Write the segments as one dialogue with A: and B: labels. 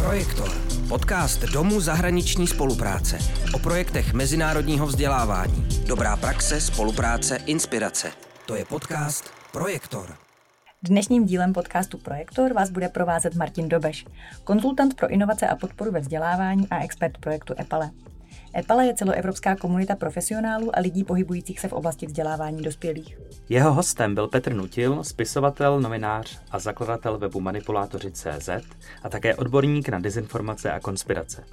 A: Projektor. Podcast Domu zahraniční spolupráce. O projektech mezinárodního vzdělávání. Dobrá praxe, spolupráce, inspirace. To je podcast Projektor.
B: Dnešním dílem podcastu Projektor vás bude provázet Martin Dobeš, konzultant pro inovace a podporu ve vzdělávání a expert projektu EPALE. EPALE je celoevropská komunita profesionálů a lidí pohybujících se v oblasti vzdělávání dospělých.
C: Jeho hostem byl Petr Nutil, spisovatel, novinář a zakladatel webu Manipulátoři.cz a také odborník na dezinformace a konspirace.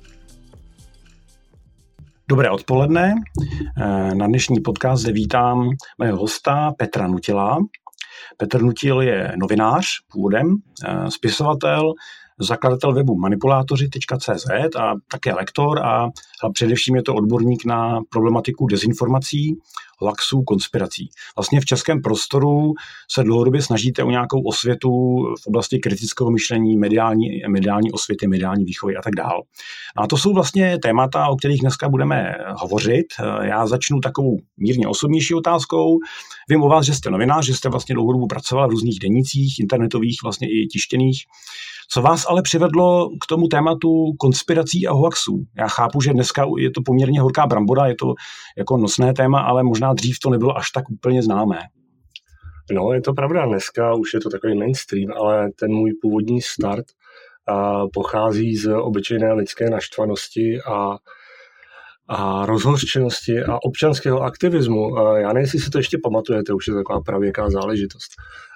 D: Dobré odpoledne. Na dnešní podcast zde vítám mého hosta Petra Nutila. Petr Nutil je novinář původem, spisovatel, zakladatel webu manipulátoři.cz a také lektor a, a především je to odborník na problematiku dezinformací, hoaxů, konspirací. Vlastně v českém prostoru se dlouhodobě snažíte o nějakou osvětu v oblasti kritického myšlení, mediální, mediální osvěty, mediální výchovy a tak dále. A to jsou vlastně témata, o kterých dneska budeme hovořit. Já začnu takovou mírně osobnější otázkou. Vím o vás, že jste novinář, že jste vlastně dlouhodobu pracoval v různých denicích, internetových, vlastně i tištěných. Co vás ale přivedlo k tomu tématu konspirací a hoaxů? Já chápu, že dneska je to poměrně horká bramboda, je to jako nosné téma, ale možná dřív to nebylo až tak úplně známé.
E: No, je to pravda, dneska už je to takový mainstream, ale ten můj původní start a pochází z obyčejné lidské naštvanosti a a rozhořčenosti a občanského aktivismu. Já nevím, jestli si to ještě pamatujete, už je to taková pravěká záležitost.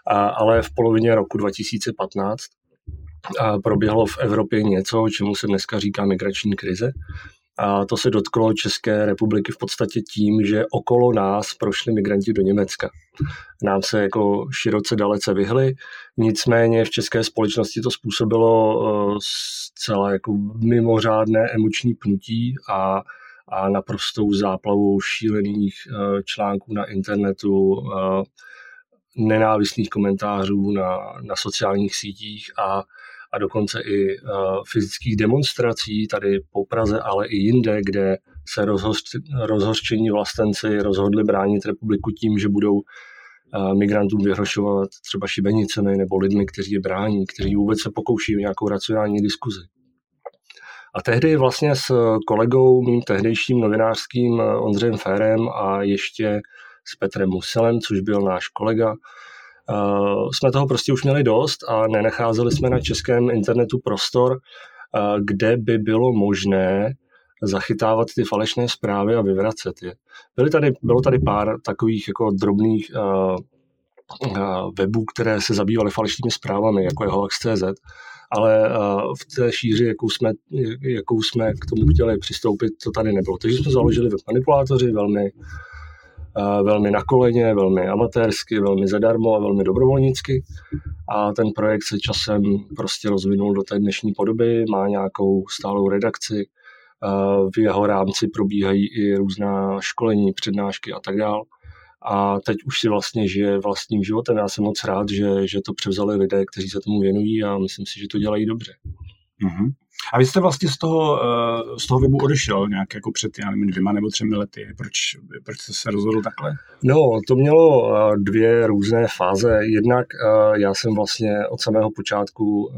E: A, ale v polovině roku 2015 proběhlo v Evropě něco, čemu se dneska říká migrační krize. A to se dotklo České republiky v podstatě tím, že okolo nás prošli migranti do Německa. Nám se jako široce dalece vyhli, nicméně v české společnosti to způsobilo uh, zcela jako mimořádné emoční pnutí a, a naprostou záplavu šílených uh, článků na internetu, uh, nenávistných komentářů na, na sociálních sítích a a dokonce i uh, fyzických demonstrací tady po Praze, ale i jinde, kde se rozhořčení vlastenci rozhodli bránit republiku tím, že budou uh, migrantům vyhrošovat třeba šibenicemi nebo lidmi, kteří je brání, kteří vůbec se pokouší o nějakou racionální diskuzi. A tehdy vlastně s kolegou, mým tehdejším novinářským eh, Ondřejem Férem a ještě s Petrem Muselem, což byl náš kolega, Uh, jsme toho prostě už měli dost a nenecházeli jsme na českém internetu prostor, uh, kde by bylo možné zachytávat ty falešné zprávy a vyvracet je. Byly tady, bylo tady pár takových jako drobných uh, webů, které se zabývaly falešnými zprávami, jako je Hoax.cz, ale v té šíři, jakou jsme, jakou jsme k tomu chtěli přistoupit, to tady nebylo. Takže jsme založili web manipulátoři, velmi velmi na koleně, velmi amatérsky, velmi zadarmo a velmi dobrovolnicky. A ten projekt se časem prostě rozvinul do té dnešní podoby, má nějakou stálou redakci, v jeho rámci probíhají i různá školení, přednášky a tak dále. A teď už si vlastně žije vlastním životem. Já jsem moc rád, že, že to převzali lidé, kteří se tomu věnují a myslím si, že to dělají dobře.
D: Mm-hmm. A vy jste vlastně z toho, eh, z toho webu odešel nějak jako před, já nevím, dvěma nebo třemi lety. Proč, proč jste se rozhodl takhle?
E: No, to mělo eh, dvě různé fáze. Jednak eh, já jsem vlastně od samého počátku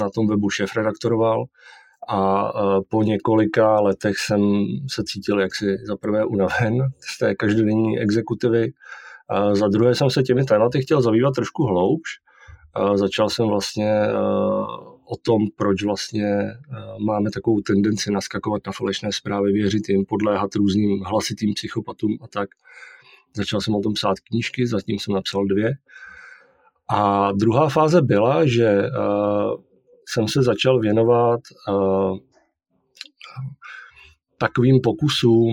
E: na tom webu šéf redaktoroval a po několika letech jsem se cítil jaksi za prvé unaven z té každodenní exekutivy. A za druhé jsem se těmi tématy chtěl zabývat trošku hloubš. A začal jsem vlastně o tom, proč vlastně eh, máme takovou tendenci naskakovat na falešné zprávy, věřit jim, podléhat různým hlasitým psychopatům a tak. Začal jsem o tom psát knížky, zatím jsem napsal dvě. A druhá fáze byla, že uh, jsem se začal věnovat uh, takovým pokusům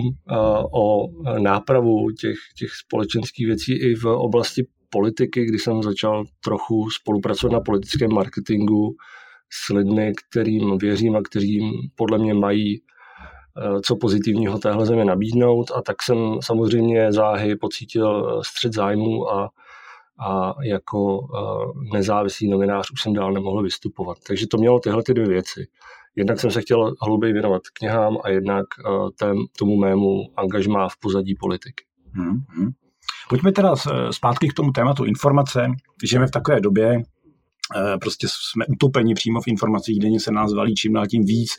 E: o nápravu těch, těch společenských věcí i v oblasti politiky, kdy jsem začal trochu spolupracovat na politickém marketingu, s lidmi, kterým věřím a kteří podle mě mají eh, co pozitivního téhle země nabídnout a tak jsem samozřejmě záhy pocítil eh, střed zájmu a, a jako eh, nezávislý novinář už jsem dál nemohl vystupovat. Takže to mělo tyhle ty dvě věci. Jednak jsem se chtěl hlouběji věnovat knihám a jednak tém, tomu mému angažmá v pozadí politiky. Hmm, hmm.
D: Pojďme teda zpátky k tomu tématu informace. Žijeme v takové době, prostě jsme utopeni přímo v informacích, denně se nás valí čím dál tím víc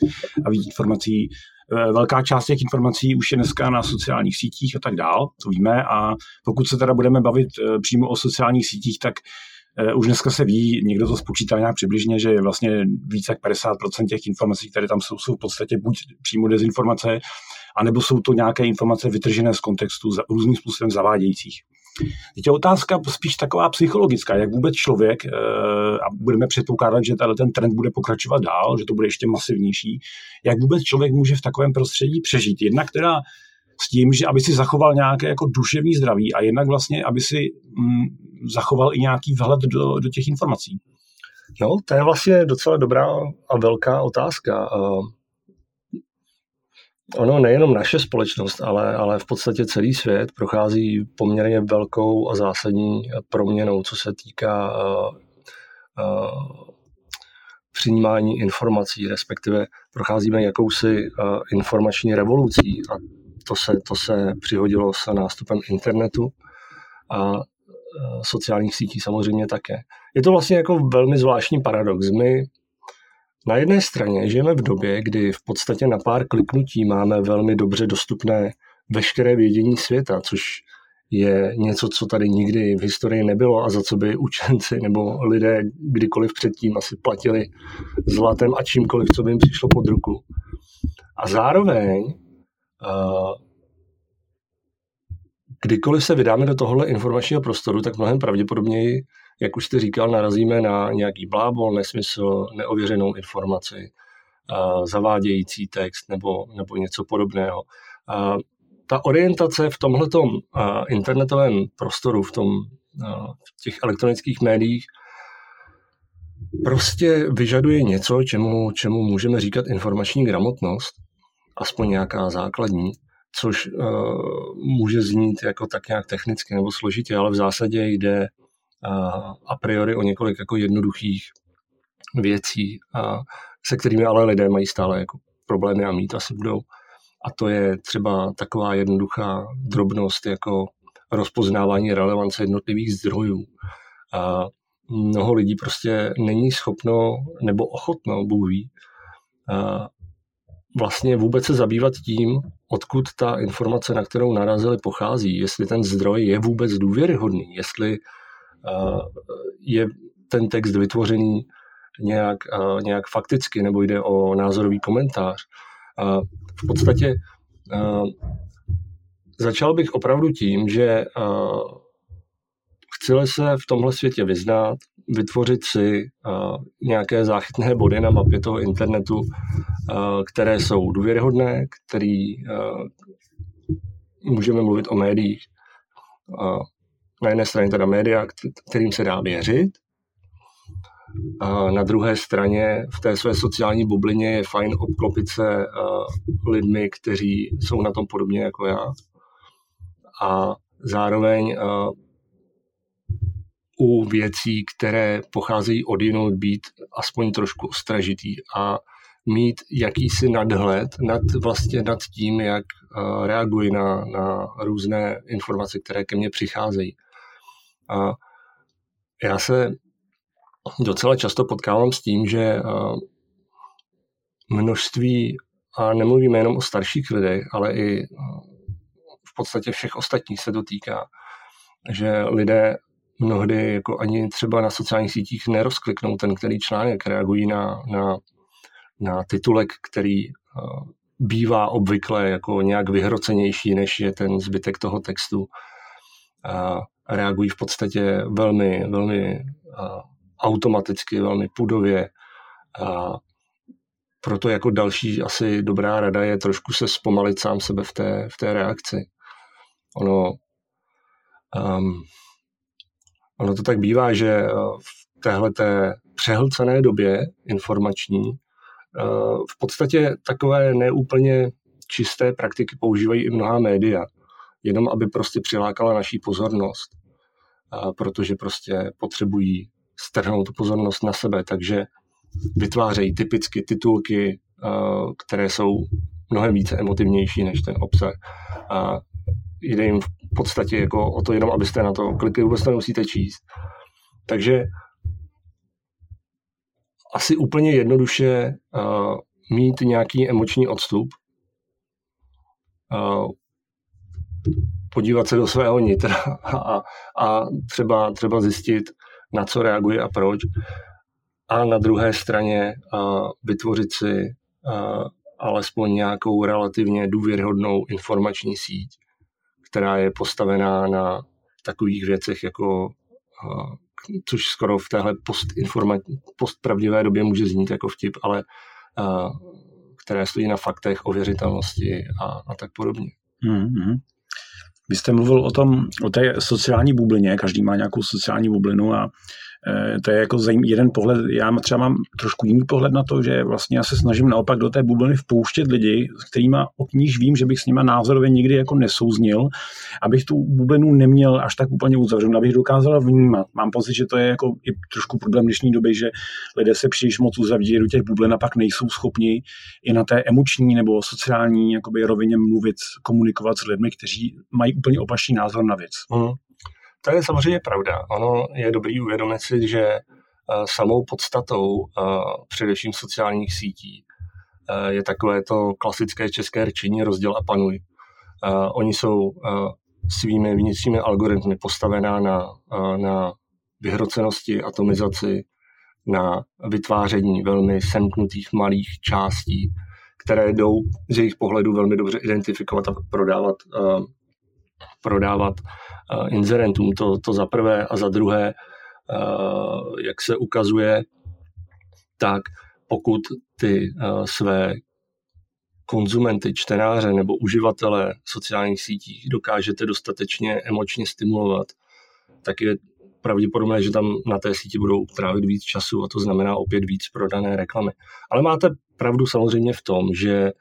D: a víc informací. Eh, velká část těch informací už je dneska na sociálních sítích a tak dál, to víme a pokud se teda budeme bavit eh, přímo o sociálních sítích, tak už dneska se ví, někdo to spočítá nějak přibližně, že vlastně více jak 50% těch informací, které tam jsou, jsou v podstatě buď přímo dezinformace, anebo jsou to nějaké informace vytržené z kontextu různým způsobem zavádějících. Teď je otázka spíš taková psychologická, jak vůbec člověk, eh, a budeme předpokládat, že ten trend bude pokračovat dál, že to bude ještě masivnější, jak vůbec člověk může v takovém prostředí přežít. Jednak teda s tím, že aby si zachoval nějaké jako duševní zdraví a jednak vlastně, aby si mm, zachoval i nějaký vhled do, do těch informací.
E: No, to je vlastně docela dobrá a velká otázka. Ono nejenom naše společnost, ale, ale v podstatě celý svět prochází poměrně velkou a zásadní proměnou, co se týká uh, uh, přijímání informací, respektive procházíme jakousi uh, informační revolucí a to se, to se přihodilo s nástupem internetu a sociálních sítí samozřejmě také. Je to vlastně jako velmi zvláštní paradox. My na jedné straně žijeme v době, kdy v podstatě na pár kliknutí máme velmi dobře dostupné veškeré vědění světa, což je něco, co tady nikdy v historii nebylo a za co by učenci nebo lidé kdykoliv předtím asi platili zlatem a čímkoliv, co by jim přišlo pod ruku. A zároveň, kdykoliv se vydáme do tohohle informačního prostoru, tak mnohem pravděpodobněji jak už jste říkal, narazíme na nějaký blábol, nesmysl, neověřenou informaci, zavádějící text nebo, nebo něco podobného. Ta orientace v tomhletom internetovém prostoru, v, tom, v těch elektronických médiích, prostě vyžaduje něco, čemu, čemu můžeme říkat informační gramotnost, aspoň nějaká základní, což uh, může znít jako tak nějak technicky nebo složitě, ale v zásadě jde a priori o několik jako jednoduchých věcí, a se kterými ale lidé mají stále jako problémy a mít asi budou. A to je třeba taková jednoduchá drobnost jako rozpoznávání relevance jednotlivých zdrojů. A mnoho lidí prostě není schopno nebo ochotno, Bůh ví, a vlastně vůbec se zabývat tím, odkud ta informace, na kterou narazili, pochází, jestli ten zdroj je vůbec důvěryhodný, jestli je ten text vytvořený nějak, nějak fakticky, nebo jde o názorový komentář. V podstatě začal bych opravdu tím, že chci se v tomhle světě vyznat, vytvořit si nějaké záchytné body na mapě toho internetu, které jsou důvěryhodné, který můžeme mluvit o médiích, na jedné straně teda média, kterým se dá věřit, a na druhé straně v té své sociální bublině je fajn obklopit se lidmi, kteří jsou na tom podobně jako já. A zároveň u věcí, které pocházejí od jinou, být aspoň trošku ostražitý a mít jakýsi nadhled nad, vlastně nad tím, jak reaguji na, na různé informace, které ke mně přicházejí. A já se docela často potkávám s tím, že množství, a nemluvíme jenom o starších lidech, ale i v podstatě všech ostatních se to týká, že lidé mnohdy jako ani třeba na sociálních sítích nerozkliknou ten který článek, reagují na, na, na titulek, který bývá obvykle jako nějak vyhrocenější, než je ten zbytek toho textu reagují v podstatě velmi, velmi automaticky, velmi pudově. A proto jako další asi dobrá rada je trošku se zpomalit sám sebe v té, v té reakci. Ono, um, ono to tak bývá, že v téhle přehlcené době informační v podstatě takové neúplně čisté praktiky používají i mnohá média jenom aby prostě přilákala naší pozornost, protože prostě potřebují strhnout tu pozornost na sebe, takže vytvářejí typicky titulky, které jsou mnohem více emotivnější než ten obsah. A jde jim v podstatě jako o to jenom, abyste na to klikli, vůbec to nemusíte číst. Takže asi úplně jednoduše uh, mít nějaký emoční odstup, uh, podívat se do svého nitra a, a třeba, třeba zjistit, na co reaguje a proč. A na druhé straně uh, vytvořit si uh, alespoň nějakou relativně důvěryhodnou informační síť, která je postavená na takových věcech, jako, což skoro v téhle postpravdivé době může znít jako vtip, ale které stojí na faktech, ověřitelnosti a, a tak podobně. Mm-hmm.
D: Vy jste mluvil o tom, o té sociální bublině, každý má nějakou sociální bublinu a to je jako jeden pohled, já třeba mám trošku jiný pohled na to, že vlastně já se snažím naopak do té bubliny vpouštět lidi, s kterými od níž vím, že bych s nimi názorově nikdy jako nesouznil, abych tu bublinu neměl až tak úplně uzavřen, abych dokázal vnímat. Mám pocit, že to je jako i trošku problém dnešní doby, že lidé se příliš moc uzavírají do těch bublin a pak nejsou schopni i na té emoční nebo sociální jakoby, rovině mluvit, komunikovat s lidmi, kteří mají úplně opačný názor na věc.
E: Mm. To je samozřejmě pravda. Ono je dobrý uvědomit si, že eh, samou podstatou eh, především sociálních sítí eh, je takové to klasické české rčení rozděl a panuj. Oni jsou svými vnitřními algoritmy postavená na, na vyhrocenosti, atomizaci, na vytváření velmi semknutých malých částí, které jdou z jejich pohledu velmi dobře identifikovat a prodávat, prodávat Eh, inzerentům. To, to za prvé a za druhé, eh, jak se ukazuje, tak pokud ty eh, své konzumenty, čtenáře nebo uživatele sociálních sítích dokážete dostatečně emočně stimulovat, tak je pravděpodobné, že tam na té síti budou trávit víc času a to znamená opět víc prodané reklamy. Ale máte pravdu samozřejmě v tom, že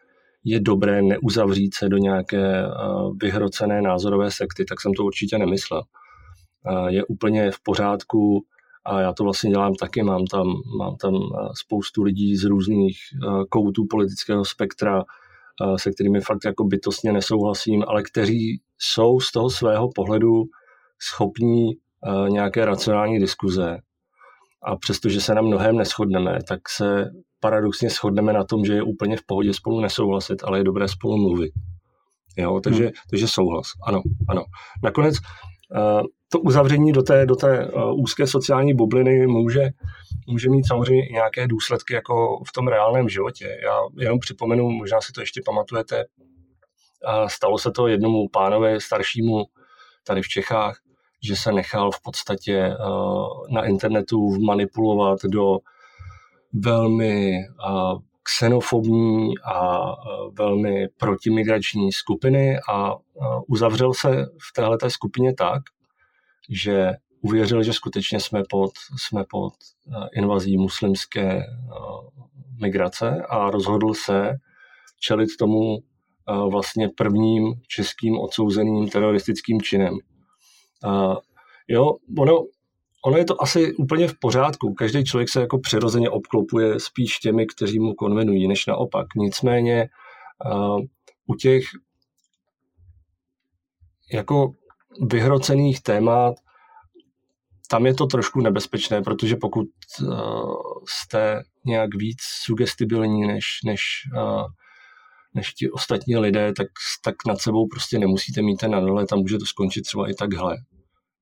E: je dobré neuzavřít se do nějaké eh, vyhrocené názorové sekty, tak jsem to určitě nemyslel. Eh, je úplně v pořádku a já to vlastně dělám taky, mám tam, mám tam eh, spoustu lidí z různých koutů politického spektra, se kterými fakt jako bytostně nesouhlasím, ale kteří jsou z toho svého pohledu schopní nějaké racionální diskuze. A přestože se na mnohem neschodneme, tak se paradoxně shodneme na tom, že je úplně v pohodě spolu nesouhlasit, ale je dobré spolu mluvit. Jo, takže, hmm. takže souhlas, ano, ano. Nakonec uh, to uzavření do té, do té uh, úzké sociální bubliny může, může mít samozřejmě i nějaké důsledky jako v tom reálném životě. Já jenom připomenu, možná si to ještě pamatujete, stalo se to jednomu pánovi staršímu tady v Čechách, že se nechal v podstatě uh, na internetu manipulovat do velmi uh, xenofobní a velmi protimigrační skupiny a uzavřel se v této skupině tak, že uvěřil, že skutečně jsme pod, jsme pod invazí muslimské migrace a rozhodl se čelit tomu vlastně prvním českým odsouzeným teroristickým činem. Jo, ono, ono je to asi úplně v pořádku. Každý člověk se jako přirozeně obklopuje spíš těmi, kteří mu konvenují, než naopak. Nicméně uh, u těch jako vyhrocených témat tam je to trošku nebezpečné, protože pokud uh, jste nějak víc sugestibilní než, než, uh, než ti ostatní lidé, tak, tak nad sebou prostě nemusíte mít ten nadole, tam může to skončit třeba i takhle.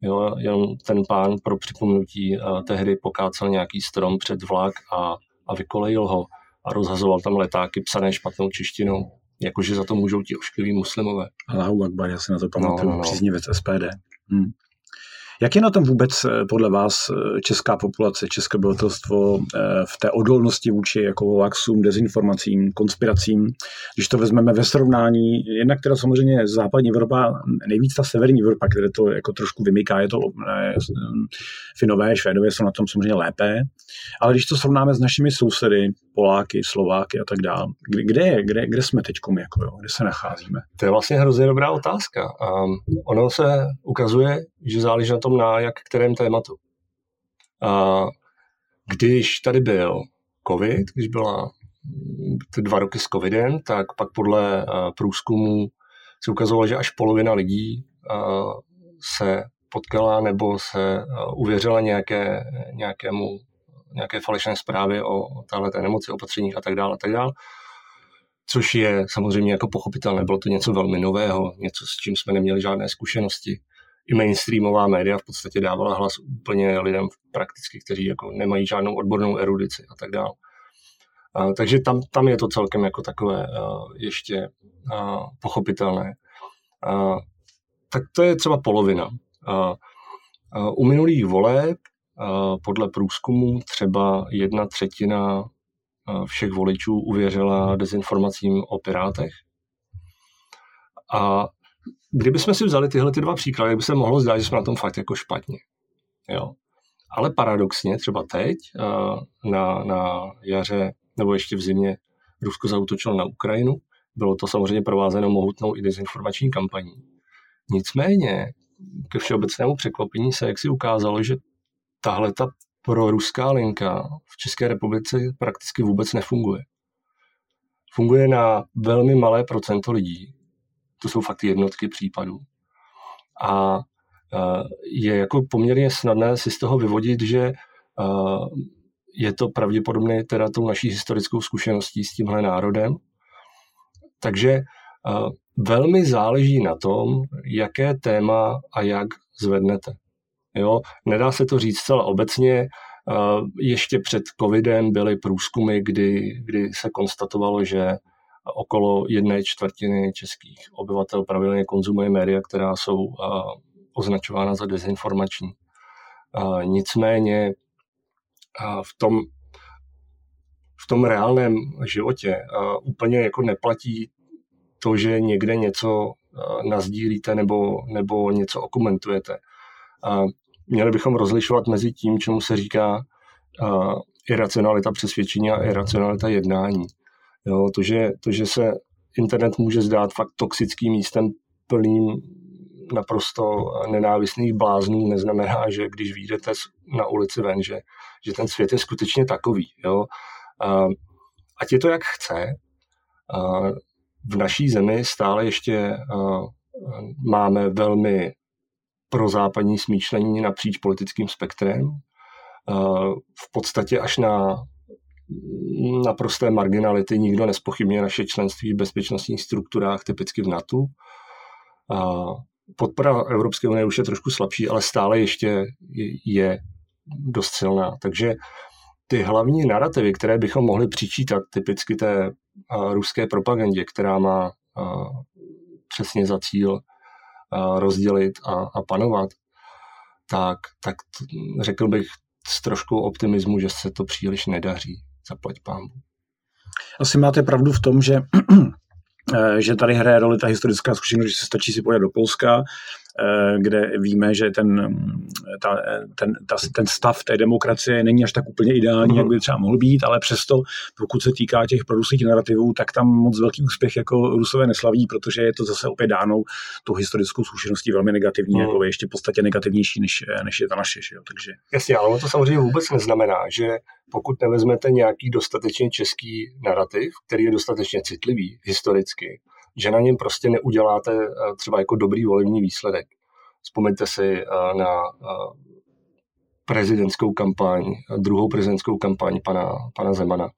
E: Jo, jenom ten pán pro připomenutí uh, tehdy pokácel nějaký strom před vlak a, a vykolejil ho a rozhazoval tam letáky psané špatnou češtinou. Jakože za to můžou ti oškliví muslimové.
D: Allahu Akbar, já si na to pamatuju, no, no, no. příznivec SPD. Hmm. Jak je na tom vůbec eh, podle vás eh, česká populace, české obyvatelstvo eh, v té odolnosti vůči jako laxům, dezinformacím, konspiracím, když to vezmeme ve srovnání, jednak teda samozřejmě západní Evropa, nejvíc ta severní Evropa, kde to jako trošku vymyká, je to Finové, Švédové jsou na tom samozřejmě lépe, ale když to srovnáme s našimi sousedy, Poláky, Slováky a tak dále, kde, je, kde, kde jsme teď, jako, kde se nacházíme?
E: To je vlastně hrozně dobrá otázka. Um, ono se ukazuje, že záleží na tom, na jak kterém tématu. A když tady byl COVID, když byla dva roky s covidem, tak pak podle průzkumu se ukazovalo, že až polovina lidí se potkala nebo se uvěřila nějaké, nějakému nějaké falešné zprávy o téhle nemoci, opatřeních a tak dále a tak dále. Což je samozřejmě jako pochopitelné, bylo to něco velmi nového, něco s čím jsme neměli žádné zkušenosti. I mainstreamová média v podstatě dávala hlas úplně lidem prakticky, kteří jako nemají žádnou odbornou erudici a tak dále. Takže tam, tam je to celkem jako takové uh, ještě uh, pochopitelné. Uh, tak to je třeba polovina. Uh, uh, u minulých voleb uh, podle průzkumu třeba jedna třetina uh, všech voličů uvěřila dezinformacím o Pirátech. A kdybychom si vzali tyhle ty dva příklady, by se mohlo zdát, že jsme na tom fakt jako špatně. Jo. Ale paradoxně třeba teď na, na jaře nebo ještě v zimě Rusko zautočilo na Ukrajinu. Bylo to samozřejmě provázeno mohutnou i dezinformační kampaní. Nicméně ke všeobecnému překvapení se jak si ukázalo, že tahle ta proruská linka v České republice prakticky vůbec nefunguje. Funguje na velmi malé procento lidí. To jsou fakt jednotky případů. A e, je jako poměrně snadné si z toho vyvodit, že e, je to pravděpodobně teda tou naší historickou zkušeností s tímhle národem. Takže uh, velmi záleží na tom, jaké téma a jak zvednete. Jo? Nedá se to říct celá obecně. Ještě před covidem byly průzkumy, kdy, kdy se konstatovalo, že okolo jedné čtvrtiny českých obyvatel pravidelně konzumuje média, která jsou označována za dezinformační. Nicméně v tom, v tom reálném životě úplně jako neplatí to, že někde něco nazdílíte nebo, nebo něco okomentujete. Měli bychom rozlišovat mezi tím, čemu se říká iracionalita přesvědčení a iracionalita jednání. Jo, to, že, to, že se internet může zdát fakt toxickým místem plným naprosto nenávistných bláznů, neznamená, že když vyjdete na ulici ven, že že ten svět je skutečně takový. Jo? Ať je to jak chce, v naší zemi stále ještě máme velmi prozápadní smýšlení napříč politickým spektrem. V podstatě až na naprosté marginality nikdo nespochybně naše členství v bezpečnostních strukturách, typicky v NATO. Podpora Evropské unie už je trošku slabší, ale stále ještě je dost silná. Takže ty hlavní narrativy, které bychom mohli přičítat typicky té ruské propagandě, která má přesně za cíl rozdělit a, a panovat, tak, tak řekl bych s troškou optimismu, že se to příliš nedaří, zaplať pámu.
D: Asi máte pravdu v tom, že že tady hraje roli ta historická zkušenost, že se stačí si pojet do Polska, Eh, kde víme, že ten, ta, ten, ta, ten stav té demokracie není až tak úplně ideální, jak by třeba mohl být, ale přesto, pokud se týká těch produsních narrativů, tak tam moc velký úspěch jako Rusové neslaví, protože je to zase opět dáno tou historickou zkušeností velmi negativní, mm. jako je ještě v podstatě negativnější, než, než je ta naše. Že jo? Takže...
E: Jasně, ale to samozřejmě vůbec neznamená, že pokud nevezmete nějaký dostatečně český narrativ, který je dostatečně citlivý historicky, že na něm prostě neuděláte eh, třeba jako dobrý volební výsledek. Vzpomeňte si eh, na eh, prezidentskou kampaň, druhou prezidentskou kampaň pana, pana Zemana,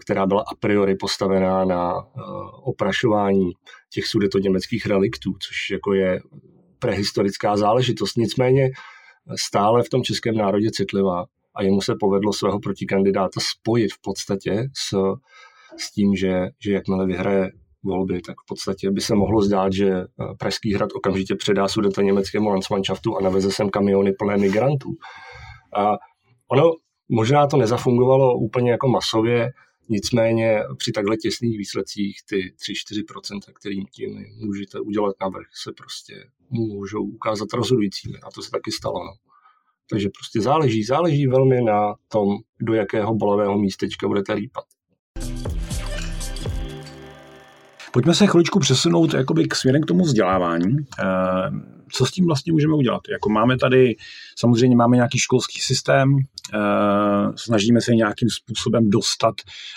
E: která byla a priori postavená na oprašování těch německých reliktů, což jako je prehistorická záležitost. Nicméně stále v tom českém národě citlivá a jemu se povedlo svého protikandidáta spojit v podstatě s, s tím, že, že jakmile vyhraje volby, tak v podstatě by se mohlo zdát, že eh, Pražský hrad okamžitě předá sudeta německému Landsmannschaftu a naveze sem kamiony plné migrantů. A ono možná to nezafungovalo úplně jako masově, nicméně při takhle těsných výsledcích ty 3-4%, kterým tím můžete udělat navrh, se prostě můžou ukázat rozhodujícími. A to se taky stalo. No. Takže prostě záleží, záleží velmi na tom, do jakého bolavého místečka budete lípat.
D: Pojďme se chviličku přesunout jakoby k směrem k tomu vzdělávání. Eh, co s tím vlastně můžeme udělat? Jako máme tady, samozřejmě máme nějaký školský systém, eh, snažíme se nějakým způsobem dostat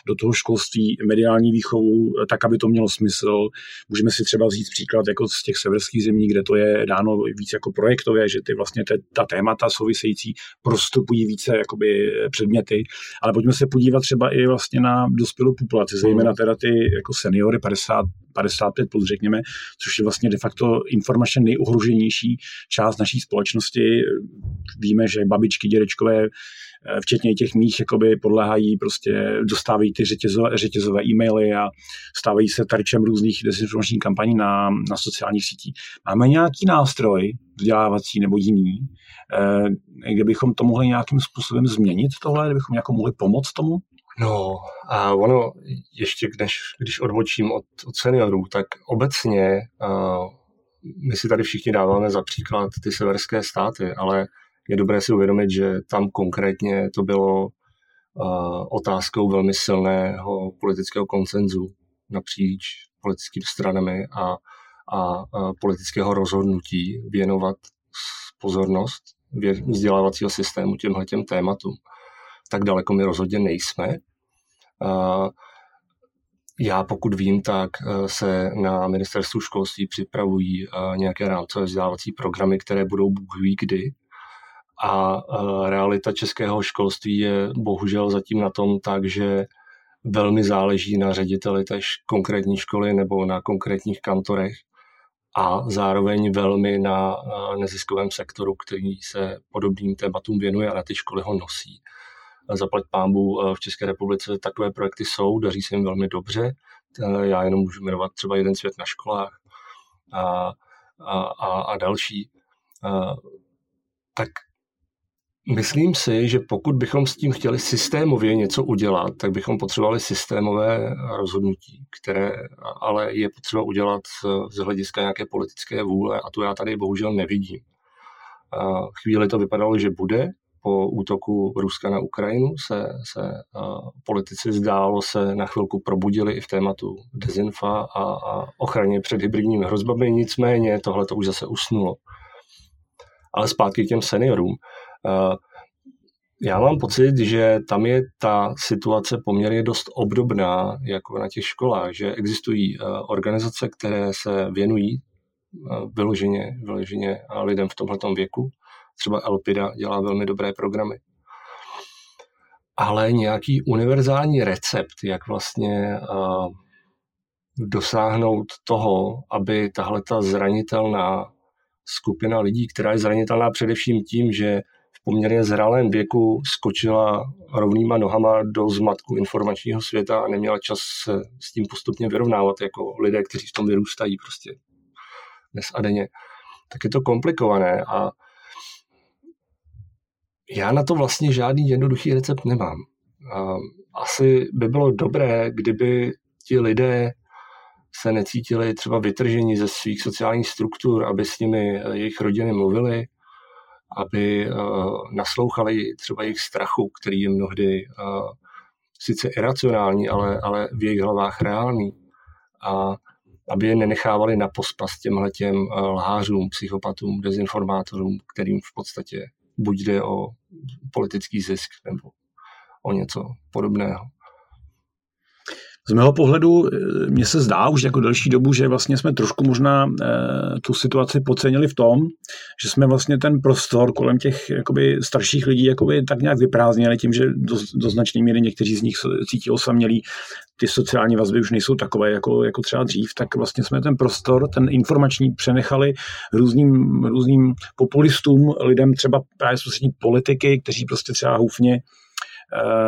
D: do toho školství mediální výchovu, tak, aby to mělo smysl. Můžeme si třeba vzít příklad jako z těch severských zemí, kde to je dáno víc jako projektově, že ty vlastně te, ta témata související prostupují více jakoby předměty, ale pojďme se podívat třeba i vlastně na dospělou populaci, zejména teda ty jako seniory 50, 55 plus, řekněme, což je vlastně de facto informačně nejohroženější část naší společnosti. Víme, že babičky, dědečkové, eh, včetně těch mých, jakoby podléhají, prostě dostávají ty řetězové, řetězové e-maily a stávají se tarčem různých dezinformačních kampaní na, na sociálních sítích. Máme nějaký nástroj vzdělávací nebo jiný, eh, kde bychom to mohli nějakým způsobem změnit tohle, kde bychom jako mohli pomoct tomu?
E: No a ono, ještě když, když odbočím od, od seniorů, tak obecně uh, my si tady všichni dáváme za příklad ty severské státy, ale je dobré si uvědomit, že tam konkrétně to bylo uh, otázkou velmi silného politického koncenzu napříč politickými stranami a, a, a politického rozhodnutí věnovat pozornost vzdělávacího systému těmhle těm tématům. Tak daleko my rozhodně nejsme. Já pokud vím, tak eh, se na ministerstvu školství připravují eh, nějaké rámcové vzdělávací programy, které budou bůh ví kdy. A eh, realita českého školství je bohužel zatím na tom tak, že velmi záleží na řediteli té konkrétní školy nebo na konkrétních kantorech a zároveň velmi na neziskovém sektoru, který se podobným tématům věnuje a na ty školy ho nosí zaplať pámbu eh, v České republice takové projekty jsou, daří se jim velmi dobře. Eh, já jenom můžu jmenovat třeba jeden svět na školách a, a, a, a další. A, eh, tak myslím si, že pokud bychom s tím chtěli systémově něco udělat, tak bychom potřebovali systémové rozhodnutí, které ale je potřeba udělat z hlediska nějaké politické vůle a to já tady bohužel nevidím. Chvíli to vypadalo, že bude, po útoku Ruska na Ukrajinu se, se politici zdálo se na chvilku probudili i v tématu dezinfa a, a ochraně před hybridními hrozbami, nicméně tohle to už zase usnulo. Ale zpátky k těm seniorům. Já mám pocit, že tam je ta situace poměrně dost obdobná jako na těch školách, že existují organizace, které se věnují vyloženě, vyloženě lidem v tomto věku třeba Elpida dělá velmi dobré programy. Ale nějaký univerzální recept, jak vlastně dosáhnout toho, aby tahle ta zranitelná skupina lidí, která je zranitelná především tím, že v poměrně zralém věku skočila rovnýma nohama do zmatku informačního světa a neměla čas se s tím postupně vyrovnávat jako lidé, kteří v tom vyrůstají prostě dnes a denně, tak je to komplikované a já na to vlastně žádný jednoduchý recept nemám. Asi by bylo dobré, kdyby ti lidé se necítili třeba vytrženi ze svých sociálních struktur, aby s nimi eh, jejich rodiny mluvili, aby eh, naslouchali třeba jejich strachu, který je mnohdy eh, sice iracionální, ale, ale v jejich hlavách reálný. A aby je nenechávali na pospas těmhle těm lhářům, psychopatům, dezinformátorům, kterým v podstatě buď jde o politický zisk nebo o něco podobného.
D: Z mého pohledu eh, mně se zdá už jako delší dobu, že vlastně jsme trošku možná e, tu situaci podcenili v tom, že jsme vlastně ten prostor kolem těch jakoby, starších lidí jakoby, tak nějak vyprázdnili tím, že do, do značné míry někteří z nich cítí osamělí, ty sociální vazby už nejsou takové jako, jako třeba dřív, tak vlastně jsme ten prostor, ten informační přenechali různým, různým populistům, lidem třeba právě z politiky, kteří prostě třeba Eh,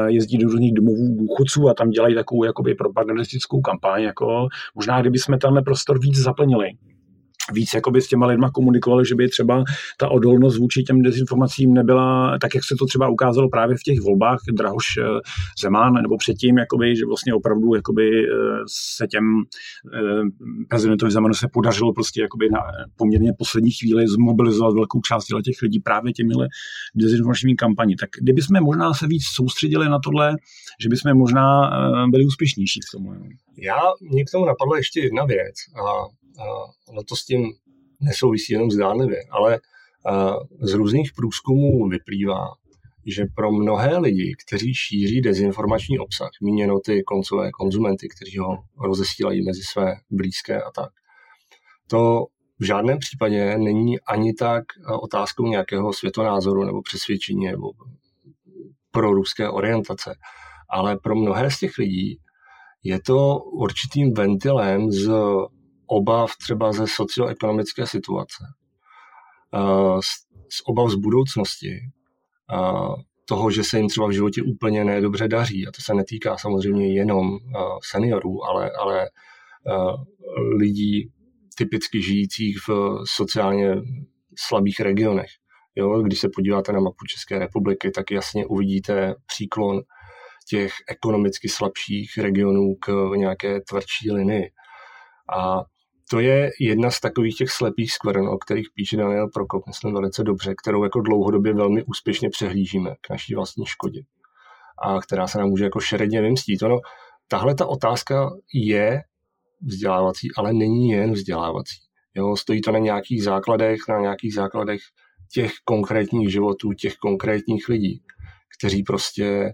D: jezdí do různých domovů důchodců a tam dělají takovou jakoby propagandistickou kampaň. Jako, možná kdyby jsme tenhle prostor víc zaplnili, víc jakoby s těma lidma komunikovali, že by třeba ta odolnost vůči těm dezinformacím nebyla tak, jak se to třeba ukázalo právě v těch volbách Drahoš eh, Zemán, nebo předtím, jakoby, že vlastně opravdu jakoby, eh, se těm eh, prezidentovi Zemanu se podařilo prostě jakoby na poměrně poslední chvíli zmobilizovat velkou část těch lidí právě těmihle dezinformačními kampaní. Tak kdybychom možná se víc soustředili na tohle, že bychom možná byli úspěšnější v tom.
E: Já, mě k tomu napadla ještě jedna věc a ono to s tím nesouvisí jenom zdánlivě, ale z různých průzkumů vyplývá, že pro mnohé lidi, kteří šíří dezinformační obsah, míněno ty koncové konzumenty, kteří ho rozesílají mezi své blízké a tak, to v žádném případě není ani tak otázkou nějakého světonázoru nebo přesvědčení nebo pro ruské orientace, ale pro mnohé z těch lidí je to určitým ventilem z obav třeba ze socioekonomické situace, z obav z budoucnosti, toho, že se jim třeba v životě úplně nedobře daří. A to se netýká samozřejmě jenom seniorů, ale, ale lidí typicky žijících v sociálně slabých regionech. Jo, když se podíváte na mapu České republiky, tak jasně uvidíte příklon těch ekonomicky slabších regionů k nějaké tvrdší linii. A to je jedna z takových těch slepých skvrn, o kterých píše Daniel Prokop, myslím velice dobře, kterou jako dlouhodobě velmi úspěšně přehlížíme k naší vlastní škodě a která se nám může jako šeredně vymstít. Ono, tahle ta otázka je vzdělávací, ale není jen vzdělávací. Jo, stojí to na nějakých základech, na nějakých základech těch konkrétních životů, těch konkrétních lidí, kteří prostě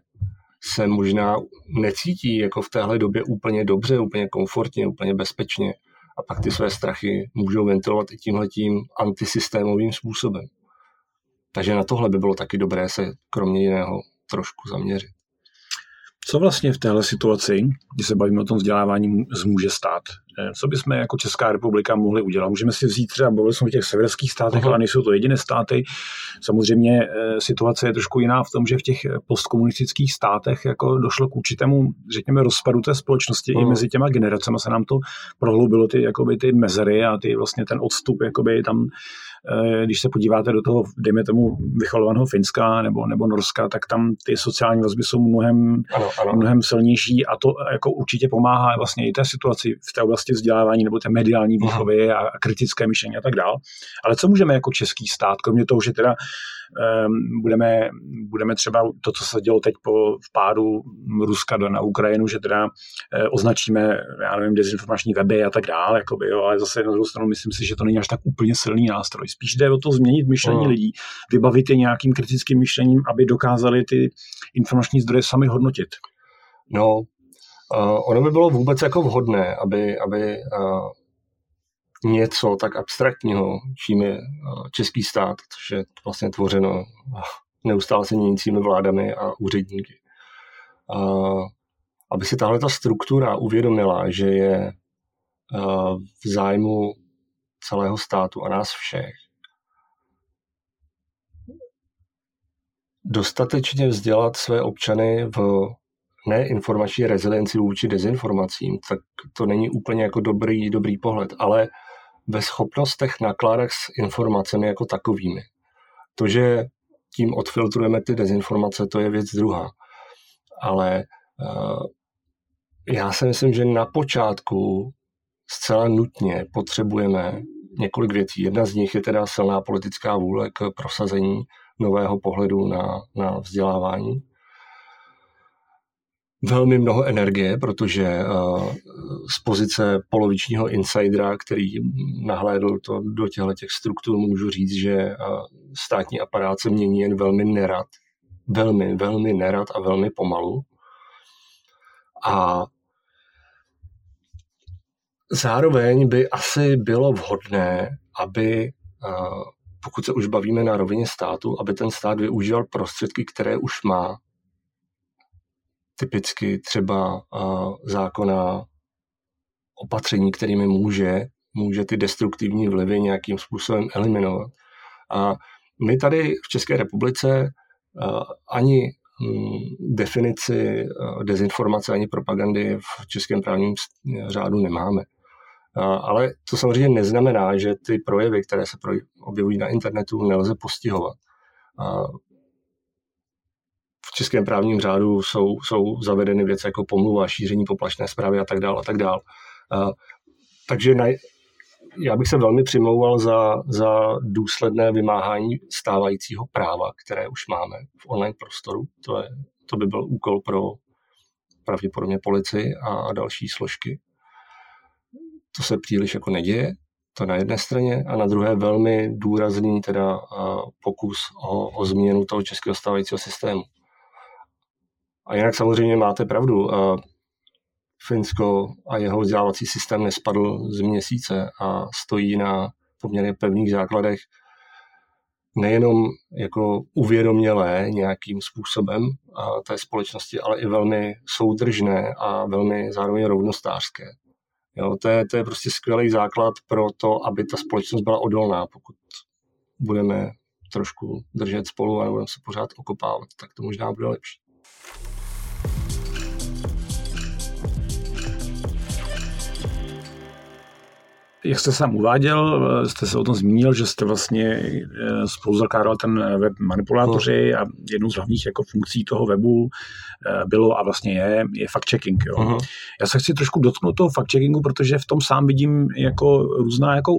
E: se možná necítí jako v téhle době úplně dobře, úplně komfortně, úplně bezpečně a pak ty své strachy můžou ventilovat i tímhletím antisystémovým způsobem. Takže na tohle by bylo taky dobré se kromě jiného trošku zaměřit.
D: Co vlastně v téhle situaci, kdy se bavíme o tom vzdělávání, zmůže stát? Eh, co bychom jako Česká republika mohli udělat? Můžeme si vzít třeba, bavili jsme o těch severských státech, uh-huh. ale nejsou to jediné státy. Samozřejmě eh, situace je trošku jiná v tom, že v těch eh, postkomunistických státech jako došlo k určitému, řekněme, rozpadu té společnosti uh-huh. i mezi těma generacemi se nám to prohloubilo ty, jakoby, ty mezery a ty vlastně ten odstup jakoby, tam když se podíváte do toho, dejme tomu, vycholovaného Finska nebo, nebo Norska, tak tam ty sociální vazby jsou mnohem, ano, ano. mnohem silnější a to jako určitě pomáhá vlastně i té situaci v té oblasti vzdělávání nebo té mediální výchovy a, a kritické myšlení a tak dál. Ale co můžeme jako český stát, kromě toho, že teda budeme, budeme třeba to, co se dělo teď po vpádu Ruska na Ukrajinu, že teda eh, označíme, já nevím, dezinformační weby a tak dále, jakoby, jo, ale zase na druhou stranu myslím si, že to není až tak úplně silný nástroj. Spíš jde o to změnit myšlení no. lidí, vybavit je nějakým kritickým myšlením, aby dokázali ty informační zdroje sami hodnotit.
E: No, uh, ono by bylo vůbec jako vhodné, aby, aby uh, něco tak abstraktního, čím je eh, český stát, což je vlastně tvořeno neustále se měnícími vládami a úředníky. Aby si tahle ta struktura uvědomila, že je eh, v zájmu celého státu a nás všech dostatečně vzdělat své občany v neinformační rezilienci vůči dezinformacím, tak to není úplně jako dobrý, dobrý pohled, ale ve schopnostech nakládat s informacemi jako takovými. To, že tím odfiltrujeme ty dezinformace, to je věc druhá. Ale uh, já si myslím, že na počátku zcela nutně potřebujeme několik věcí. Jedna z nich je teda silná politická vůle k prosazení nového pohledu na, na vzdělávání velmi mnoho energie, protože eh, z pozice polovičního insidera, který nahlédl to do těchto těch struktur, můžu říct, že eh, státní aparát se mění jen velmi nerad. Velmi, velmi nerad a velmi pomalu. A zároveň by asi bylo vhodné, aby eh, pokud se už bavíme na rovině státu, aby ten stát využíval prostředky, které už má typicky třeba zákona opatření, kterými může, může ty destruktivní vlivy nějakým způsobem eliminovat. A my tady v České republice ani hm, definici dezinformace ani propagandy v českém právním řádu nemáme. Ale to samozřejmě neznamená, že ty projevy, které se objevují na internetu, nelze postihovat. V českém právním řádu jsou, jsou zavedeny věci jako pomluva, šíření poplašné zprávy a tak dále a tak dále. Takže na, já bych se velmi přimlouval za, za důsledné vymáhání stávajícího práva, které už máme v online prostoru. To, je, to by byl úkol pro pravděpodobně policii a další složky. To se příliš jako neděje, to na jedné straně, a na druhé velmi důrazný teda pokus o, o změnu toho českého stávajícího systému. A jinak samozřejmě máte pravdu. Finsko a jeho vzdělávací systém nespadl z měsíce a stojí na poměrně pevných základech nejenom jako uvědomělé nějakým způsobem a té společnosti, ale i velmi soudržné a velmi zároveň rovnostářské. Jo, to, je, to je prostě skvělý základ pro to, aby ta společnost byla odolná. Pokud budeme trošku držet spolu a nebudeme se pořád okopávat, tak to možná bude lepší.
D: Jak jste sám uváděl, jste se o tom zmínil, že jste vlastně eh, spolu zakládal ten web manipulátoři no. a jednou z hlavních jako funkcí toho webu eh, bylo a vlastně je, je fact-checking. Jo. Uh-huh. Já se chci trošku dotknout toho fact-checkingu, protože v tom sám vidím jako různá, jako,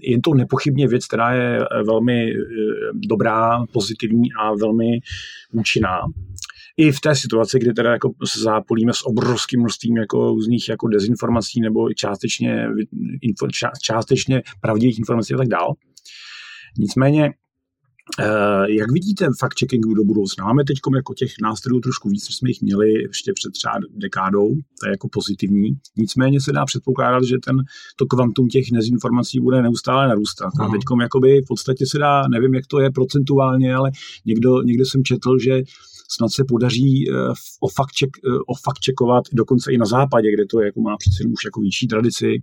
D: je to nepochybně věc, která je eh, velmi dobrá, pozitivní a velmi účinná i v té situaci, kdy teda jako se zápolíme s obrovským množstvím jako různých jako dezinformací nebo částečně, info, částečně pravdivých informací a tak dál. Nicméně Uh, jak vidíte fact-checkingu do budoucna? Máme teď jako těch nástrojů trošku víc, než jsme jich měli ještě před třeba dekádou, to je jako pozitivní. Nicméně se dá předpokládat, že ten, to kvantum těch dezinformací bude neustále narůstat. A teď jakoby v podstatě se dá, nevím, jak to je procentuálně, ale někdo, někde jsem četl, že snad se podaří eh, o fakt, check, eh, o fakt checkovat dokonce i na západě, kde to jako má přece už jako větší tradici.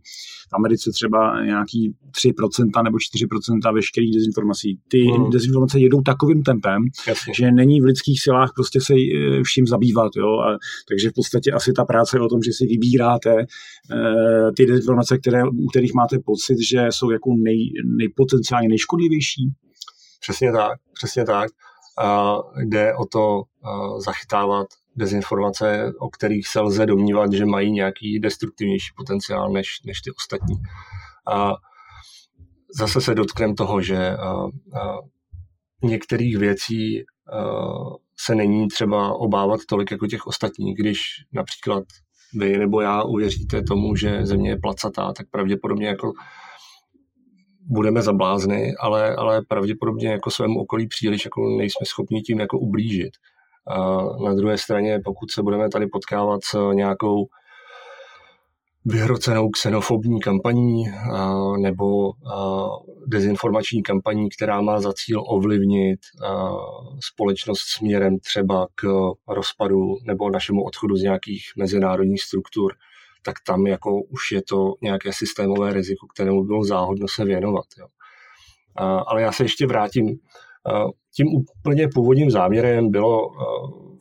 D: V Americe třeba nějaký 3% nebo 4% veškerých dezinformací. Ty hmm. dezinformace jedou takovým tempem, Jasně. že není v lidských silách prostě se eh, vším zabývat. Jo? A, takže v podstatě asi ta práce je o tom, že si vybíráte uh, ty dezinformace, které, u kterých máte pocit, že jsou jako nej, nejpotenciálně nejškodlivější.
E: Přesně tak, přesně tak jde o to zachytávat dezinformace, o kterých se lze domnívat, že mají nějaký destruktivnější potenciál než, než ty ostatní. A zase se dotkneme toho, že některých věcí se není třeba obávat tolik jako těch ostatních. Když například vy nebo já uvěříte tomu, že země je placatá, tak pravděpodobně jako budeme za blázny, ale, ale pravděpodobně jako svému okolí příliš jako nejsme schopni tím jako ublížit. A na druhé straně, pokud se budeme tady potkávat s nějakou vyhrocenou xenofobní kampaní a, nebo a, dezinformační kampaní, která má za cíl ovlivnit a, společnost směrem třeba k rozpadu nebo našemu odchodu z nějakých mezinárodních struktur, tak tam jako už je to nějaké systémové riziko, kterému bylo záhodno se věnovat. Jo. A, ale já se ještě vrátím. Tím úplně původním záměrem bylo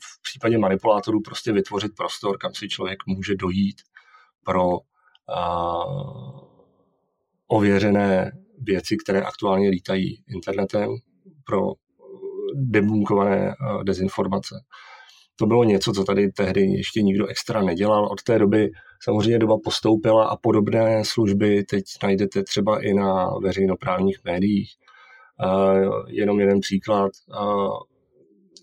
E: v případě manipulátorů prostě vytvořit prostor, kam si člověk může dojít pro ověřené věci, které aktuálně lítají internetem, pro debunkované dezinformace. To bylo něco, co tady tehdy ještě nikdo extra nedělal. Od té doby samozřejmě doba postoupila a podobné služby teď najdete třeba i na veřejnoprávních médiích. Jenom jeden příklad,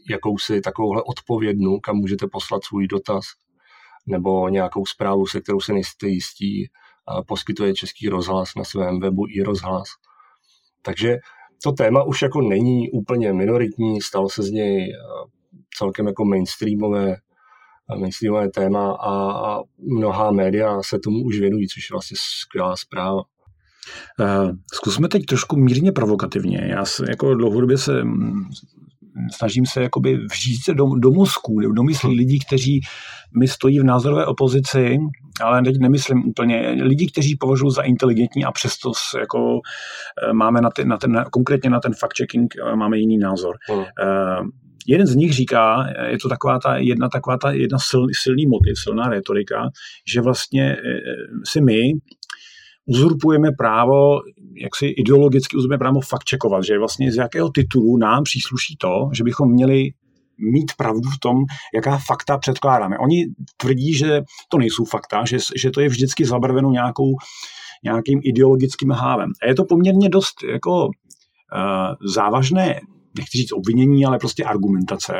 E: jakousi takovouhle odpovědnu, kam můžete poslat svůj dotaz nebo nějakou zprávu, se kterou se nejste jistí, poskytuje Český rozhlas na svém webu i rozhlas. Takže to téma už jako není úplně minoritní, stalo se z něj celkem jako mainstreamové, mainstreamové téma a, a mnohá média se tomu už věnují, což je vlastně skvělá zpráva.
D: Uh, zkusme teď trošku mírně provokativně. Já se, jako dlouhodobě se snažím se jakoby vžít se do, do mozku, do myslí lidí, kteří mi stojí v názorové opozici, ale teď nemyslím úplně lidi, kteří považuji za inteligentní a přesto jako eh, máme na ten, na ten, konkrétně na ten fact-checking eh, máme jiný názor. Hmm. Jeden z nich říká, je to taková ta jedna taková ta jedna sil, silný motiv, silná retorika, že vlastně si my uzurpujeme právo, jak si ideologicky uzurpujeme právo fakt čekovat, že vlastně z jakého titulu nám přísluší to, že bychom měli mít pravdu v tom, jaká fakta předkládáme. Oni tvrdí, že to nejsou fakta, že, že to je vždycky zabarveno nějakou, nějakým ideologickým hávem. A je to poměrně dost jako závažné nechci říct obvinění, ale prostě argumentace.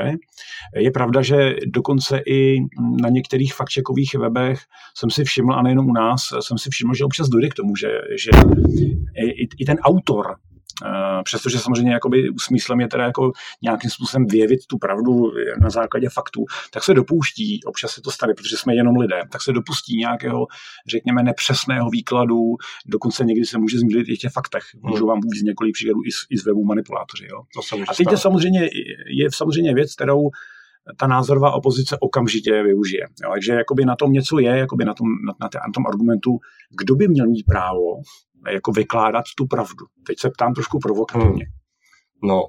D: Je pravda, že dokonce i na některých faktčekových webech jsem si všiml, a nejenom u nás, jsem si všiml, že občas dojde k tomu, že, že i, i ten autor přestože samozřejmě jakoby smyslem je teda jako nějakým způsobem vyjevit tu pravdu na základě faktů, tak se dopouští, občas se to stane, protože jsme jenom lidé, tak se dopustí nějakého, řekněme, nepřesného výkladu, dokonce někdy se může zmílit i v těch faktech. Hmm. Můžu vám uvést několik příkladů i z, i z webu manipulátoři. Jo. To A teď je samozřejmě, je samozřejmě věc, kterou ta názorová opozice okamžitě využije. Jo, takže jakoby na tom něco je, jakoby na tom, na, na, na tom argumentu, kdo by měl mít právo jako vykládat tu pravdu. Teď se ptám trošku provokativně.
E: Hmm. No,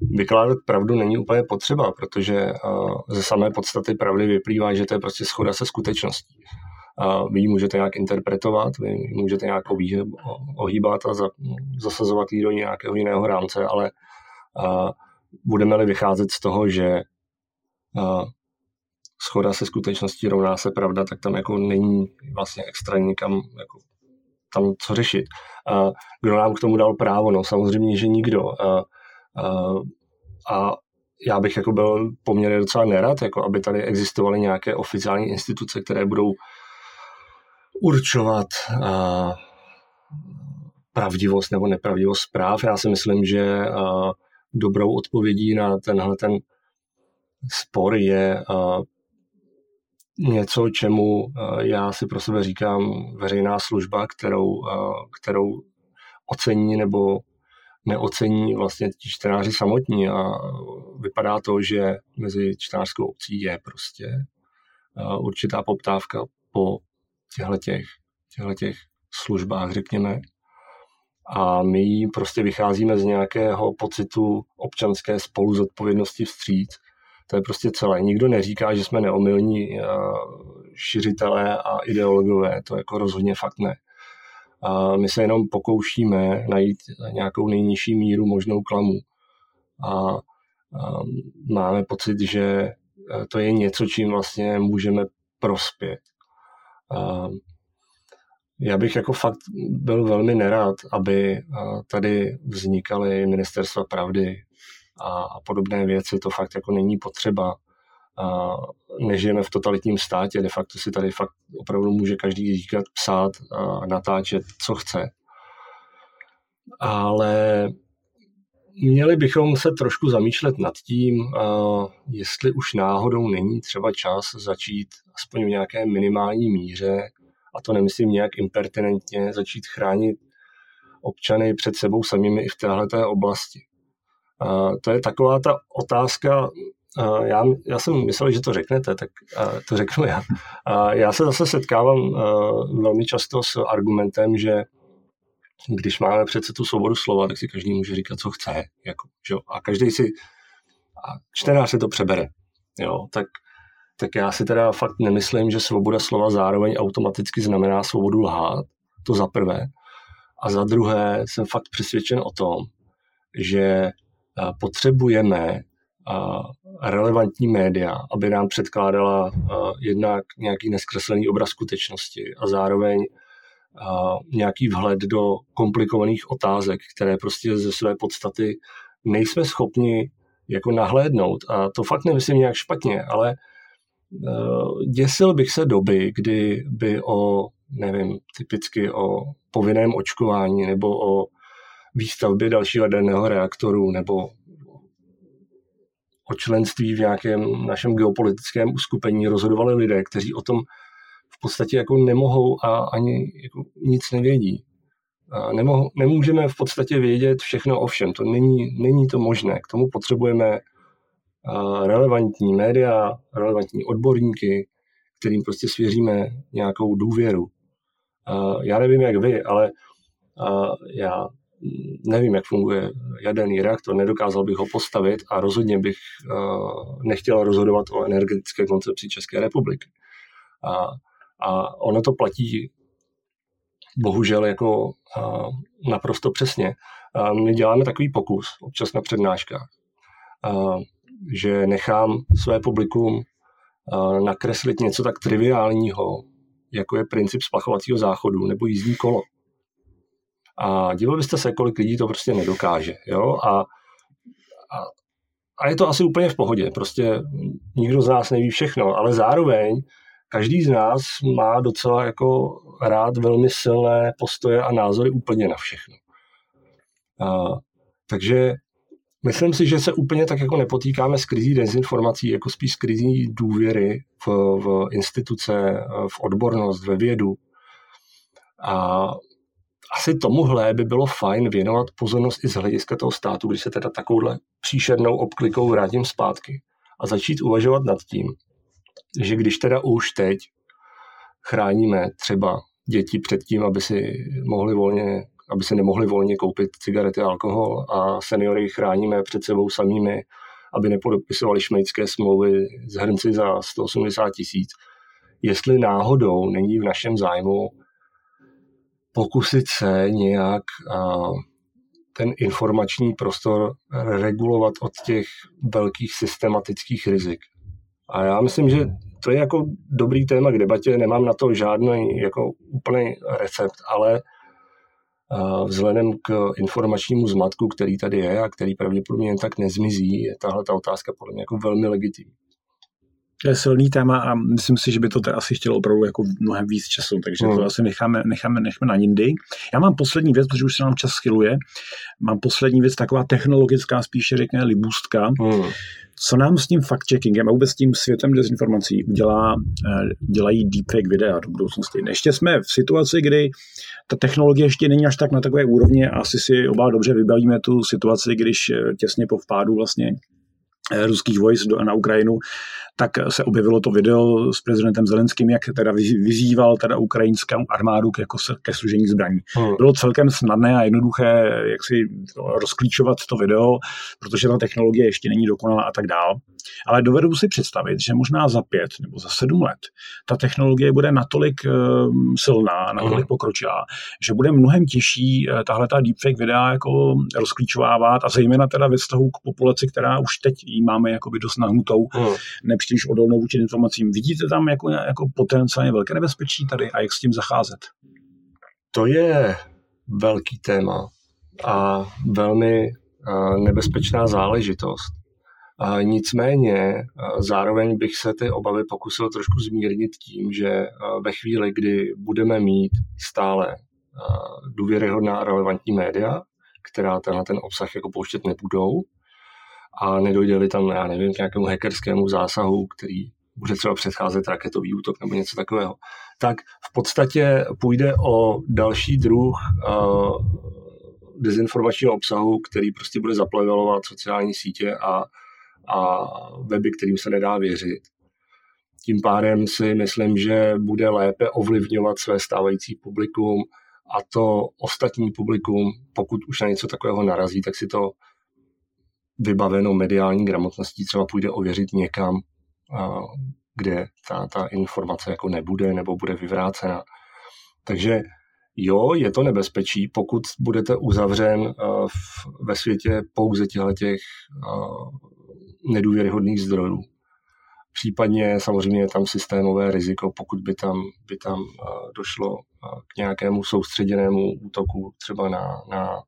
E: vykládat pravdu není úplně potřeba, protože uh, ze samé podstaty pravdy vyplývá, že to je prostě schoda se skutečností. Vy ji můžete nějak interpretovat, vy můžete nějak ohýbat a za, zasazovat ji do nějakého jiného rámce, ale uh, budeme-li vycházet z toho, že uh, schoda se skutečností rovná se pravda, tak tam jako není vlastně extra nikam jako tam co řešit. A kdo nám k tomu dal právo? No samozřejmě, že nikdo. A, a, a já bych jako byl poměrně docela nerad, jako aby tady existovaly nějaké oficiální instituce, které budou určovat a, pravdivost nebo nepravdivost zpráv. Já si myslím, že a, dobrou odpovědí na tenhle ten spor je něco, čemu eh, já si pro sebe říkám veřejná služba, kterou, eh, kterou ocení nebo neocení vlastně ti čtenáři samotní a vypadá to, že mezi čtenářskou obcí je prostě eh, určitá poptávka po těchto těch službách, řekněme. A my prostě vycházíme z nějakého pocitu občanské spoluzodpovědnosti vstříc to je prostě celé. Nikdo neříká, že jsme neomylní eh, šiřitelé a ideologové, to jako rozhodně fakt ne. A my se jenom pokoušíme najít nějakou nejnižší míru možnou klamu. A, a máme pocit, že eh, to je něco, čím vlastně můžeme prospět. A já bych jako fakt byl velmi nerád, aby eh, tady vznikaly ministerstva pravdy, a, a podobné věci, to fakt jako není potřeba. A nežijeme v totalitním státě, de facto si tady fakt opravdu může každý říkat, psát a natáčet, co chce. Ale měli bychom se trošku zamýšlet nad tím, jestli už náhodou není třeba čas začít aspoň v nějaké minimální míře, a to nemyslím nějak impertinentně, začít chránit občany před sebou samými i v této oblasti to je taková ta otázka, já, já jsem myslel, že to řeknete, tak to řeknu já. Já se zase setkávám velmi často s argumentem, že když máme přece tu svobodu slova, tak si každý může říkat, co chce. Jako, že? A každý si, a čtenář se to přebere. Jo? Tak, tak já si teda fakt nemyslím, že svoboda slova zároveň automaticky znamená svobodu lhát. To za prvé. A za druhé jsem fakt přesvědčen o tom, že potřebujeme relevantní média, aby nám předkládala jednak nějaký neskreslený obraz skutečnosti a zároveň nějaký vhled do komplikovaných otázek, které prostě ze své podstaty nejsme schopni jako nahlédnout. A to fakt nemyslím nějak špatně, ale děsil bych se doby, kdy by o, nevím, typicky o povinném očkování nebo o výstavbě dalšího jaderného reaktoru nebo o členství v nějakém našem geopolitickém uskupení rozhodovali lidé, kteří o tom v podstatě jako nemohou a ani jako nic nevědí. A nemohou, nemůžeme v podstatě vědět všechno o všem. To není, není to možné. K tomu potřebujeme relevantní média, relevantní odborníky, kterým prostě svěříme nějakou důvěru. Já nevím, jak vy, ale já nevím, jak funguje jaderný reaktor, nedokázal bych ho postavit a rozhodně bych uh, nechtěl rozhodovat o energetické koncepci České republiky. A, a ono to platí bohužel jako naprosto přesně. My děláme takový pokus občas na přednáškách, že nechám své publikum nakreslit něco tak triviálního, jako je princip splachovacího záchodu nebo jízdní kolo. A divil byste se, kolik lidí to prostě nedokáže. Jo? A, a, a je to asi úplně v pohodě. Prostě nikdo z nás neví všechno, ale zároveň každý z nás má docela jako rád velmi silné postoje a názory úplně na všechno. A, takže myslím si, že se úplně tak jako nepotýkáme s krizí dezinformací, jako spíš s krizí důvěry v, v instituce, v odbornost, ve vědu. A asi tomuhle by bylo fajn věnovat pozornost i z hlediska toho státu, když se teda takovouhle příšernou obklikou vrátím zpátky a začít uvažovat nad tím, že když teda už teď chráníme třeba děti před tím, aby si mohli volně, aby si nemohli volně koupit cigarety a alkohol a seniory chráníme před sebou samými, aby nepodopisovali šmejcké smlouvy z hrnci za 180 tisíc, jestli náhodou není v našem zájmu pokusit se nějak ten informační prostor regulovat od těch velkých systematických rizik. A já myslím, že to je jako dobrý téma k debatě, nemám na to žádný jako úplný recept, ale vzhledem k informačnímu zmatku, který tady je a který pravděpodobně jen tak nezmizí, je tahle ta otázka podle mě jako velmi legitimní.
D: To je silný téma a myslím si, že by to teda asi chtělo opravdu jako mnohem víc času, takže hmm. to asi necháme, necháme, necháme na jindy. Já mám poslední věc, protože už se nám čas schyluje. Mám poslední věc, taková technologická, spíše řekněme libůstka. Hmm. Co nám s tím fact-checkingem a vůbec s tím světem dezinformací udělá, eh, dělají deepfake videa do budoucnosti? Ještě jsme v situaci, kdy ta technologie ještě není až tak na takové úrovni a asi si oba dobře vybavíme tu situaci, když eh, těsně po vpádu vlastně eh, ruských vojsk na Ukrajinu tak se objevilo to video s prezidentem Zelenským, jak teda vyzýval teda ukrajinskou armádu k, jako ke služení zbraní. Hmm. Bylo celkem snadné a jednoduché, jak si rozklíčovat to video, protože ta technologie ještě není dokonalá a tak dál. Ale dovedu si představit, že možná za pět nebo za sedm let ta technologie bude natolik um, silná, natolik hmm. pokročilá, že bude mnohem těžší uh, tahle ta deepfake videa jako rozklíčovávat a zejména teda ve vztahu k populaci, která už teď jí máme jakoby dost nahnutou, hmm nepříliš odolnou vůči informacím. Vidíte tam jako, jako potenciálně velké nebezpečí tady a jak s tím zacházet?
E: To je velký téma a velmi nebezpečná záležitost. Nicméně zároveň bych se ty obavy pokusil trošku zmírnit tím, že ve chvíli, kdy budeme mít stále důvěryhodná a relevantní média, která tenhle ten obsah jako pouštět nebudou, a nedojde tam, já nevím, k nějakému hackerskému zásahu, který bude třeba předcházet raketový útok nebo něco takového, tak v podstatě půjde o další druh uh, dezinformačního obsahu, který prostě bude zaplevelovat sociální sítě a, a weby, kterým se nedá věřit. Tím pádem si myslím, že bude lépe ovlivňovat své stávající publikum a to ostatní publikum, pokud už na něco takového narazí, tak si to vybaveno mediální gramotností třeba půjde ověřit někam, kde ta, ta informace jako nebude nebo bude vyvrácena. Takže jo, je to nebezpečí, pokud budete uzavřen ve světě pouze těch nedůvěryhodných zdrojů. Případně samozřejmě je tam systémové riziko, pokud by tam, by tam došlo k nějakému soustředěnému útoku třeba na, na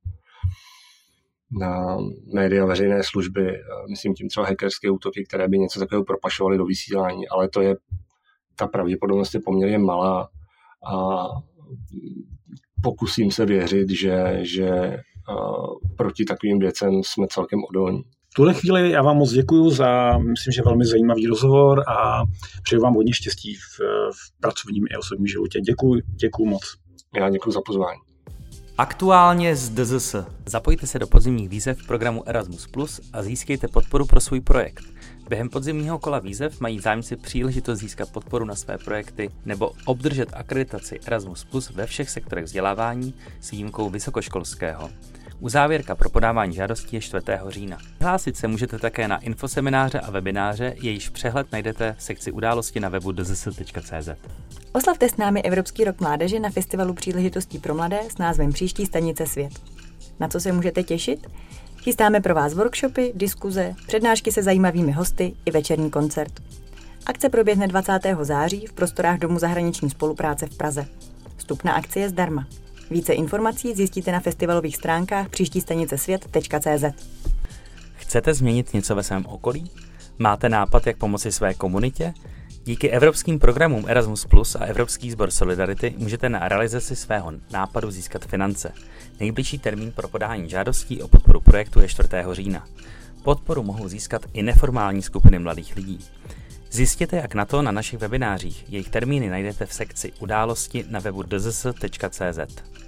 E: na média veřejné služby, eh, myslím tím třeba hackerské útoky, které by něco takového propašovaly do vysílání, ale to je, ta pravděpodobnost je poměrně malá a pokusím se věřit, že, že eh, proti takovým věcem jsme celkem odolní.
D: V tuhle chvíli já vám moc děkuji za, myslím, že velmi zajímavý rozhovor a přeju vám hodně štěstí v, v pracovním i osobním životě. Děkuji, děkuji moc.
E: Já děkuji za pozvání.
C: Aktuálně z DZS. Zapojte se do podzimních výzev programu Erasmus a získejte podporu pro svůj projekt. Během podzimního kola výzev mají zájemci příležitost získat podporu na své projekty nebo obdržet akreditaci Erasmus ve všech sektorech vzdělávání s výjimkou vysokoškolského. Uzávěrka pro podávání žádostí je 4. října. Hlásit se můžete také na infosemináře a webináře, jejíž přehled najdete v sekci události na webu dzs.cz.
B: Oslavte s námi Evropský rok mládeže na festivalu příležitostí pro mladé s názvem Příští stanice svět. Na co se můžete těšit? Chystáme pro vás workshopy, diskuze, přednášky se zajímavými hosty i večerní koncert. Akce proběhne 20. září v prostorách Domu zahraniční spolupráce v Praze. Vstup na akci je zdarma. Více informací zjistíte na festivalových stránkách příští stanice svět.cz.
C: Chcete změnit něco ve svém okolí? Máte nápad, jak pomoci své komunitě? Díky evropským programům Erasmus Plus a Evropský sbor Solidarity můžete na realizaci svého nápadu získat finance. Nejbližší termín pro podání žádostí o podporu projektu je 4. října. Podporu mohou získat i neformální skupiny mladých lidí. Zjistěte, jak na to na našich webinářích. Jejich termíny najdete v sekci události na webu dzs.cz.